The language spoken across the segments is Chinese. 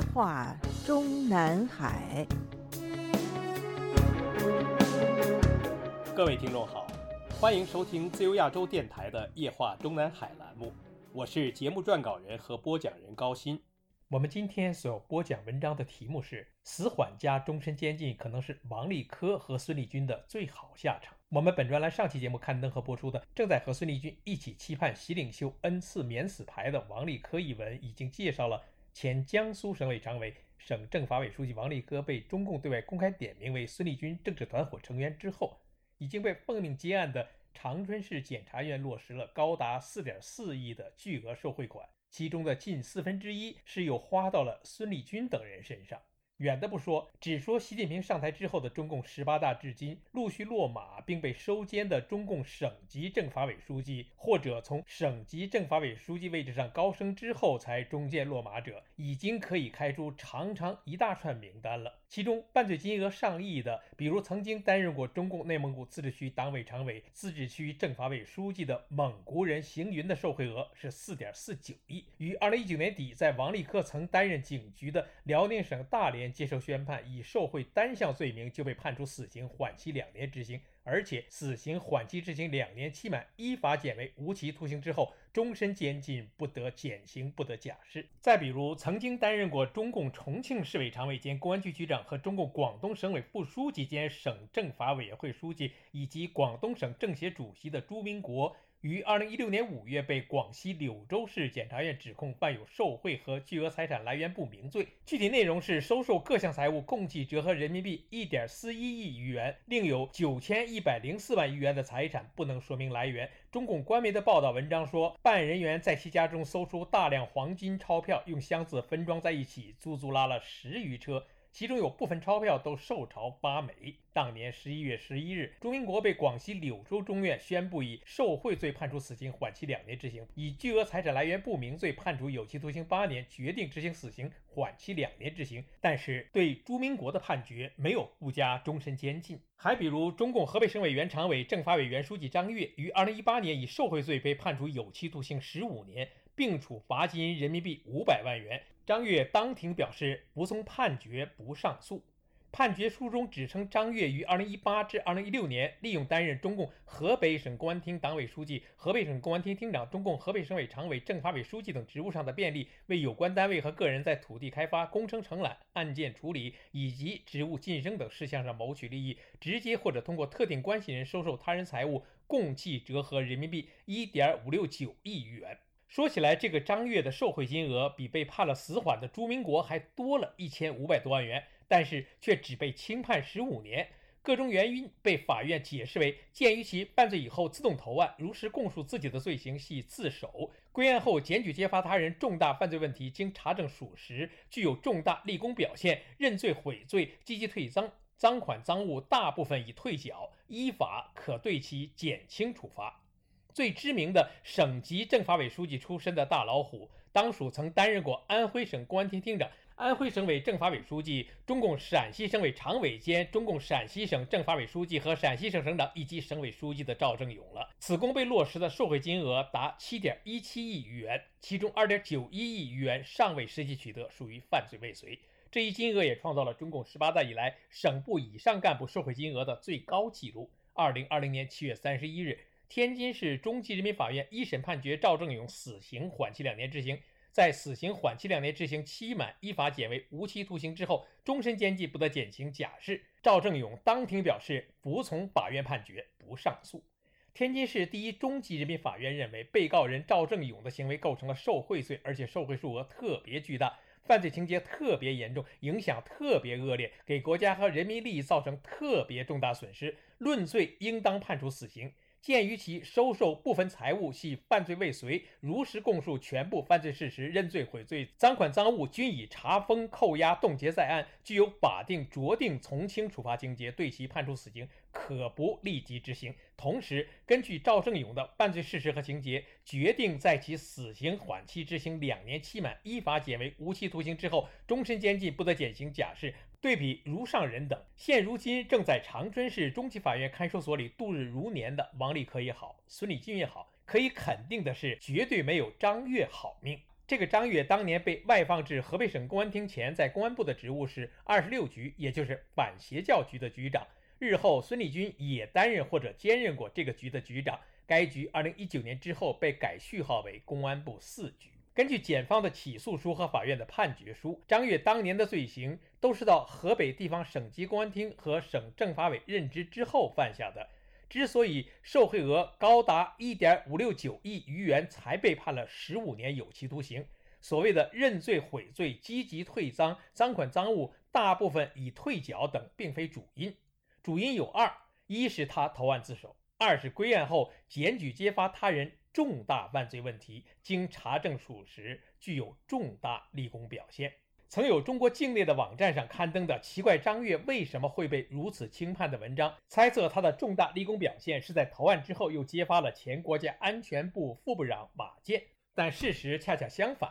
夜话中南海。各位听众好，欢迎收听自由亚洲电台的《夜话中南海》栏目，我是节目撰稿人和播讲人高鑫。我们今天所播讲文章的题目是“死缓加终身监禁可能是王立科和孙立军的最好下场”。我们本专栏上期节目刊登和播出的正在和孙立军一起期盼习领袖恩赐免死牌的王立科一文，已经介绍了前江苏省委常委、省政法委书记王立科被中共对外公开点名为孙立军政治团伙成员之后，已经被奉命接案的长春市检察院落实了高达四点四亿的巨额受贿款。其中的近四分之一是又花到了孙立军等人身上。远的不说，只说习近平上台之后的中共十八大至今陆续落马并被收监的中共省级政法委书记，或者从省级政法委书记位置上高升之后才中间落马者，已经可以开出长长一大串名单了。其中犯罪金额上亿的，比如曾经担任过中共内蒙古自治区党委常委、自治区政法委书记的蒙古人邢云的受贿额是四点四九亿。于二零一九年底，在王立科曾担任警局的辽宁省大连。接受宣判，以受贿单项罪名就被判处死刑，缓期两年执行，而且死刑缓期执行两年期满，依法减为无期徒刑之后，终身监禁，不得减刑，不得假释。再比如，曾经担任过中共重庆市委常委兼公安局局长和中共广东省委副书记兼省政法委员会书记，以及广东省政协主席的朱明国。于二零一六年五月被广西柳州市检察院指控犯有受贿和巨额财产来源不明罪，具体内容是收受各项财物共计折合人民币一点四一亿余元，另有九千一百零四万余元的财产不能说明来源。中共官媒的报道文章说，办案人员在其家中搜出大量黄金钞票，用箱子分装在一起，足足拉了十余车。其中有部分钞票都受潮发霉。当年十一月十一日，朱明国被广西柳州中院宣布以受贿罪判处死刑，缓期两年执行；以巨额财产来源不明罪判处有期徒刑八年，决定执行死刑，缓期两年执行。但是对朱明国的判决没有附加终身监禁。还比如，中共河北省委原常委、政法委原书记张悦于二零一八年以受贿罪被判处有期徒刑十五年。并处罚金人民币五百万元。张悦当庭表示服从判决，不上诉。判决书中只称，张悦于二零一八至二零一六年利用担任中共河北省公安厅党委书记、河北省公安厅厅长、中共河北省委常委、政法委书记等职务上的便利，为有关单位和个人在土地开发、工程承揽、案件处理以及职务晋升等事项上谋取利益，直接或者通过特定关系人收受他人财物，共计折合人民币一点五六九亿元。说起来，这个张悦的受贿金额比被判了死缓的朱明国还多了一千五百多万元，但是却只被轻判十五年。各种原因被法院解释为：鉴于其犯罪以后自动投案，如实供述自己的罪行系自首，归案后检举揭发他人重大犯罪问题，经查证属实，具有重大立功表现，认罪悔罪，积极退赃，赃款赃物大部分已退缴，依法可对其减轻处罚。最知名的省级政法委书记出身的大老虎，当属曾担任过安徽省公安厅厅长、安徽省委政法委书记、中共陕西省委常委兼中共陕西省政法委书记和陕西省省长以及省委书记的赵正永了。此公被落实的受贿金额达七点一七亿余元，其中二点九一亿余元尚未实际取得，属于犯罪未遂。这一金额也创造了中共十八大以来省部以上干部受贿金额的最高纪录。二零二零年七月三十一日。天津市中级人民法院一审判决赵正永死刑缓期两年执行，在死刑缓期两年执行期满，依法减为无期徒刑之后，终身监禁不得减刑假释。赵正永当庭表示服从法院判决，不上诉。天津市第一中级人民法院认为，被告人赵正永的行为构成了受贿罪，而且受贿数额特别巨大，犯罪情节特别严重，影响特别恶劣，给国家和人民利益造成特别重大损失，论罪应当判处死刑。鉴于其收受部分财物系犯罪未遂，如实供述全部犯罪事实，认罪悔罪，赃款赃物均已查封、扣押、冻结在案，具有法定酌定从轻处罚情节，对其判处死刑。可不立即执行。同时，根据赵正勇的犯罪事实和情节，决定在其死刑缓期执行两年期满，依法减为无期徒刑之后，终身监禁不得减刑假释。对比如上人等，现如今正在长春市中级法院看守所里度日如年的王立科也好，孙立军也好，可以肯定的是，绝对没有张悦好命。这个张悦当年被外放至河北省公安厅前，在公安部的职务是二十六局，也就是反邪教局的局长。日后孙立军也担任或者兼任过这个局的局长。该局二零一九年之后被改序号为公安部四局。根据检方的起诉书和法院的判决书，张越当年的罪行都是到河北地方省级公安厅和省政法委任职之后犯下的。之所以受贿额高达一点五六九亿余元，才被判了十五年有期徒刑。所谓的认罪悔罪、积极退赃、赃款赃物大部分已退缴等，并非主因。主因有二：一是他投案自首；二是归案后检举揭发他人重大犯罪问题，经查证属实，具有重大立功表现。曾有中国境内的网站上刊登的奇怪张悦为什么会被如此轻判的文章，猜测他的重大立功表现是在投案之后又揭发了前国家安全部副部长马建，但事实恰恰相反。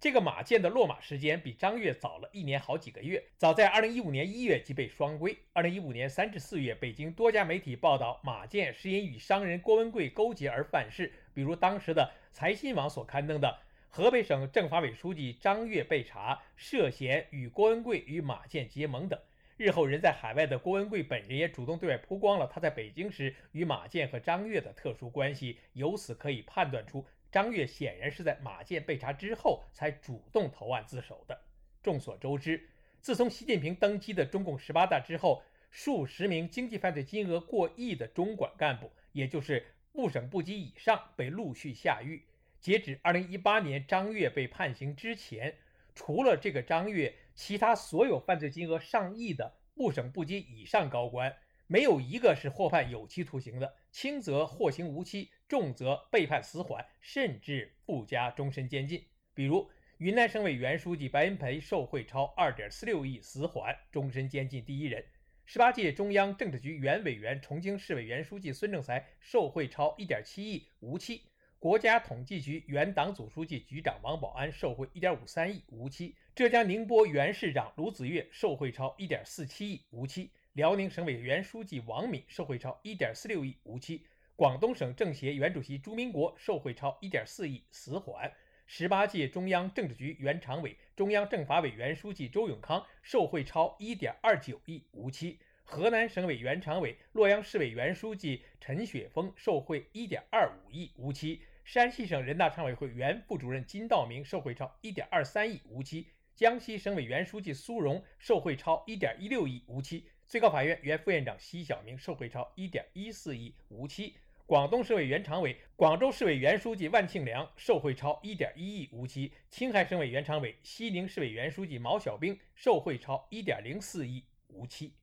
这个马建的落马时间比张悦早了一年好几个月，早在二零一五年一月即被双规。二零一五年三至四月，北京多家媒体报道马建是因与商人郭文贵勾结而犯事，比如当时的财新网所刊登的河北省政法委书记张悦被查涉嫌与郭文贵与马建结盟等。日后人在海外的郭文贵本人也主动对外曝光了他在北京时与马建和张悦的特殊关系，由此可以判断出。张悦显然是在马建被查之后才主动投案自首的。众所周知，自从习近平登基的中共十八大之后，数十名经济犯罪金额过亿的中管干部，也就是部省部级以上，被陆续下狱。截止二零一八年张悦被判刑之前，除了这个张悦，其他所有犯罪金额上亿的部省部级以上高官。没有一个是获判有期徒刑的，轻则获刑无期，重则被判死缓，甚至附加终身监禁。比如，云南省委原书记白云培受贿超二点四六亿，死缓，终身监禁第一人；十八届中央政治局原委员、重庆市委原书记孙政才受贿超一点七亿，无期；国家统计局原党组书记、局长王保安受贿一点五三亿，无期；浙江宁波原市长卢子越受贿超一点四七亿，无期。辽宁省委原书记王敏受贿超1.46亿，无期；广东省政协原主席朱明国受贿超1.4亿，死缓；十八届中央政治局原常委、中央政法委原书记周永康受贿超1.29亿，无期；河南省委原常委、洛阳市委原书记陈雪峰受贿1.25亿，无期；山西省人大常委会原副主任金道明受贿超1.23亿，无期；江西省委原书记苏荣受贿超1.16亿，无期。最高法院原副院长奚晓明受贿超一点一四亿，无期；广东市委原常委、广州市委原书记万庆良受贿超一点一亿，无期；青海省委原常委、西宁市委原书记毛小兵受贿超一点零四亿，无期。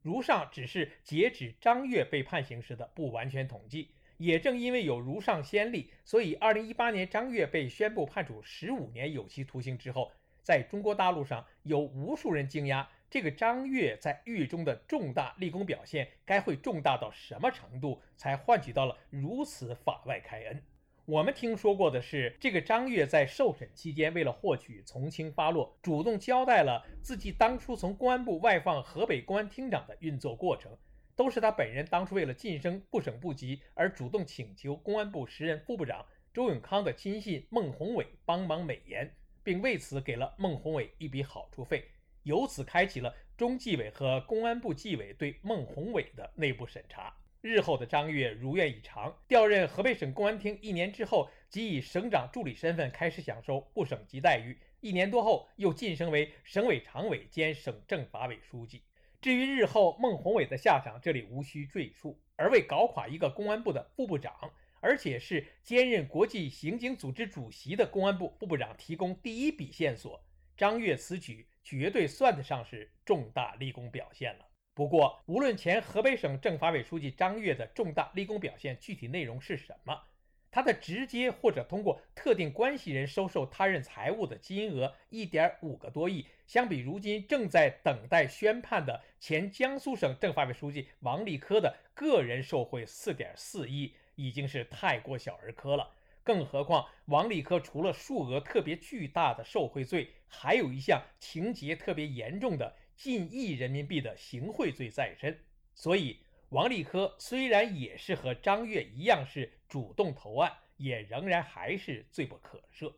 如上只是截止张悦被判刑时的不完全统计，也正因为有如上先例，所以二零一八年张悦被宣布判处十五年有期徒刑之后，在中国大陆上有无数人惊讶。这个张悦在狱中的重大立功表现，该会重大到什么程度，才换取到了如此法外开恩？我们听说过的是，这个张悦在受审期间，为了获取从轻发落，主动交代了自己当初从公安部外放河北公安厅长的运作过程，都是他本人当初为了晋升部省部级而主动请求公安部时任副部长周永康的亲信孟宏伟帮忙美言，并为此给了孟宏伟一笔好处费。由此开启了中纪委和公安部纪委对孟宏伟的内部审查。日后的张越如愿以偿，调任河北省公安厅一年之后，即以省长助理身份开始享受部省级待遇。一年多后，又晋升为省委常委兼省政法委书记。至于日后孟宏伟的下场，这里无需赘述。而为搞垮一个公安部的副部长，而且是兼任国际刑警组织主席的公安部副部长提供第一笔线索，张越此举。绝对算得上是重大立功表现了。不过，无论前河北省政法委书记张悦的重大立功表现具体内容是什么，他的直接或者通过特定关系人收受他人财物的金额一点五个多亿，相比如今正在等待宣判的前江苏省政法委书记王立科的个人受贿四点四亿，已经是太过小儿科了。更何况，王立科除了数额特别巨大的受贿罪，还有一项情节特别严重的近亿人民币的行贿罪在身。所以，王立科虽然也是和张悦一样是主动投案，也仍然还是罪不可赦。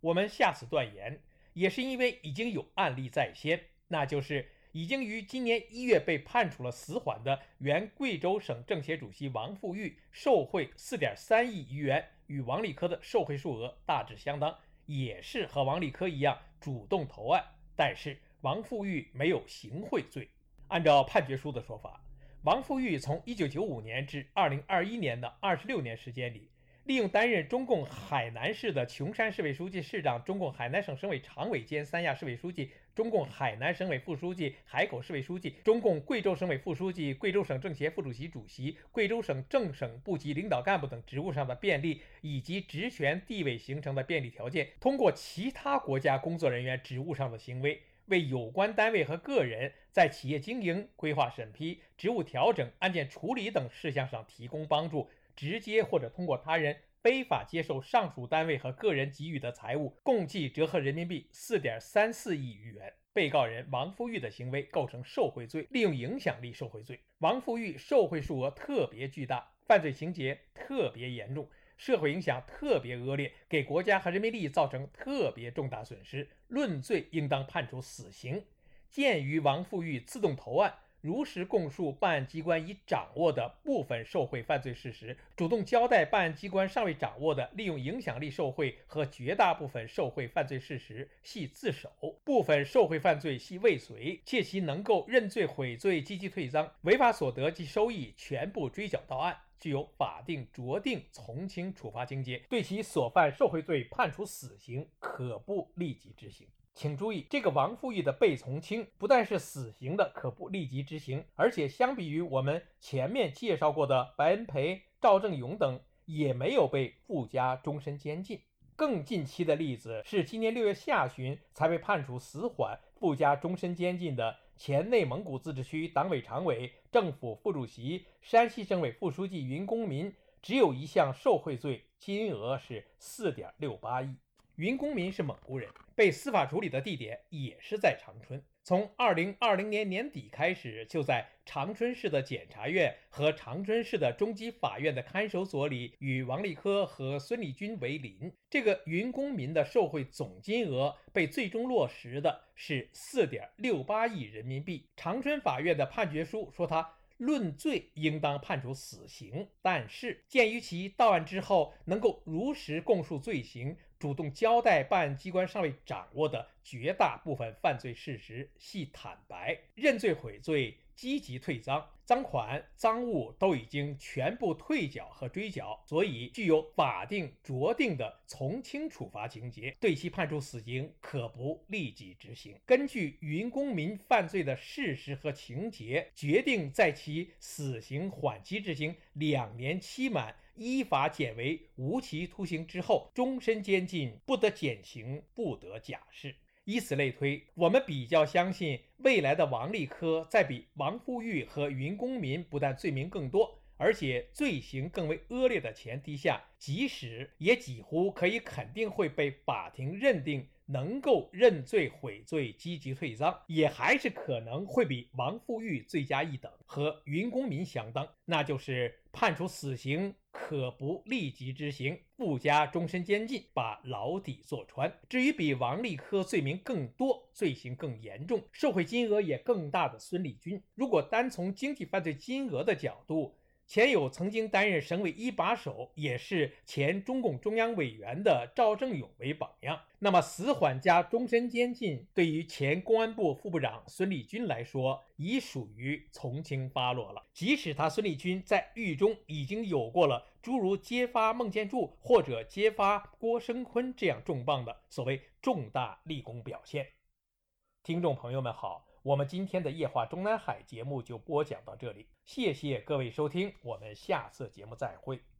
我们下此断言，也是因为已经有案例在先，那就是已经于今年一月被判处了死缓的原贵州省政协主席王富玉受贿四点三亿余元，与王立科的受贿数额大致相当，也是和王立科一样主动投案，但是王富玉没有行贿罪。按照判决书的说法，王富玉从一九九五年至二零二一年的二十六年时间里。利用担任中共海南市的琼山市委书记、市长、中共海南省省委常委兼三亚市委书记、中共海南省委副书记、海口市委书记、中共贵州省委副书记、贵州省政协副主席、主席、贵州省正省部级领导干部等职务上的便利，以及职权地位形成的便利条件，通过其他国家工作人员职务上的行为，为有关单位和个人在企业经营、规划审批、职务调整、案件处理等事项上提供帮助。直接或者通过他人非法接受上述单位和个人给予的财物，共计折合人民币四点三四亿余元。被告人王富玉的行为构成受贿罪，利用影响力受贿罪。王富玉受贿数额特别巨大，犯罪情节特别严重，社会影响特别恶劣，给国家和人民利益造成特别重大损失，论罪应当判处死刑。鉴于王富玉自动投案。如实供述办案机关已掌握的部分受贿犯罪事实，主动交代办案机关尚未掌握的利用影响力受贿和绝大部分受贿犯罪事实系自首，部分受贿犯罪系未遂，且其能够认罪悔罪、积极退赃，违法所得及收益全部追缴到案，具有法定酌定从轻处罚情节，对其所犯受贿罪判处死刑，可不立即执行。请注意，这个王富玉的被从轻不但是死刑的，可不立即执行，而且相比于我们前面介绍过的白恩培、赵正永等，也没有被附加终身监禁。更近期的例子是今年六月下旬才被判处死缓、附加终身监禁的前内蒙古自治区党委常委、政府副主席、山西省委副书记云公民，只有一项受贿罪，金额是四点六八亿。云公民是蒙古人，被司法处理的地点也是在长春。从二零二零年年底开始，就在长春市的检察院和长春市的中级法院的看守所里，与王立科和孙立军为邻。这个云公民的受贿总金额被最终落实的是四点六八亿人民币。长春法院的判决书说他。论罪应当判处死刑，但是鉴于其到案之后能够如实供述罪行，主动交代办案机关尚未掌握的绝大部分犯罪事实，系坦白认罪悔罪。积极退赃，赃款、赃物都已经全部退缴和追缴，所以具有法定酌定的从轻处罚情节，对其判处死刑，可不立即执行。根据云公民犯罪的事实和情节，决定在其死刑缓期执行两年期满，依法减为无期徒刑之后，终身监禁，不得减刑，不得假释。以此类推，我们比较相信，未来的王立科在比王富玉和云公民不但罪名更多，而且罪行更为恶劣的前提下，即使也几乎可以肯定会被法庭认定。能够认罪悔罪、积极退赃，也还是可能会比王富玉罪加一等，和云公民相当，那就是判处死刑，可不立即执行，附加终身监禁，把牢底坐穿。至于比王立科罪名更多、罪行更严重、受贿金额也更大的孙立军，如果单从经济犯罪金额的角度，前有曾经担任省委一把手，也是前中共中央委员的赵正永为榜样。那么死缓加终身监禁，对于前公安部副部长孙立军来说，已属于从轻发落了。即使他孙立军在狱中已经有过了诸如揭发孟建柱或者揭发郭声琨这样重磅的所谓重大立功表现。听众朋友们好。我们今天的夜话中南海节目就播讲到这里，谢谢各位收听，我们下次节目再会。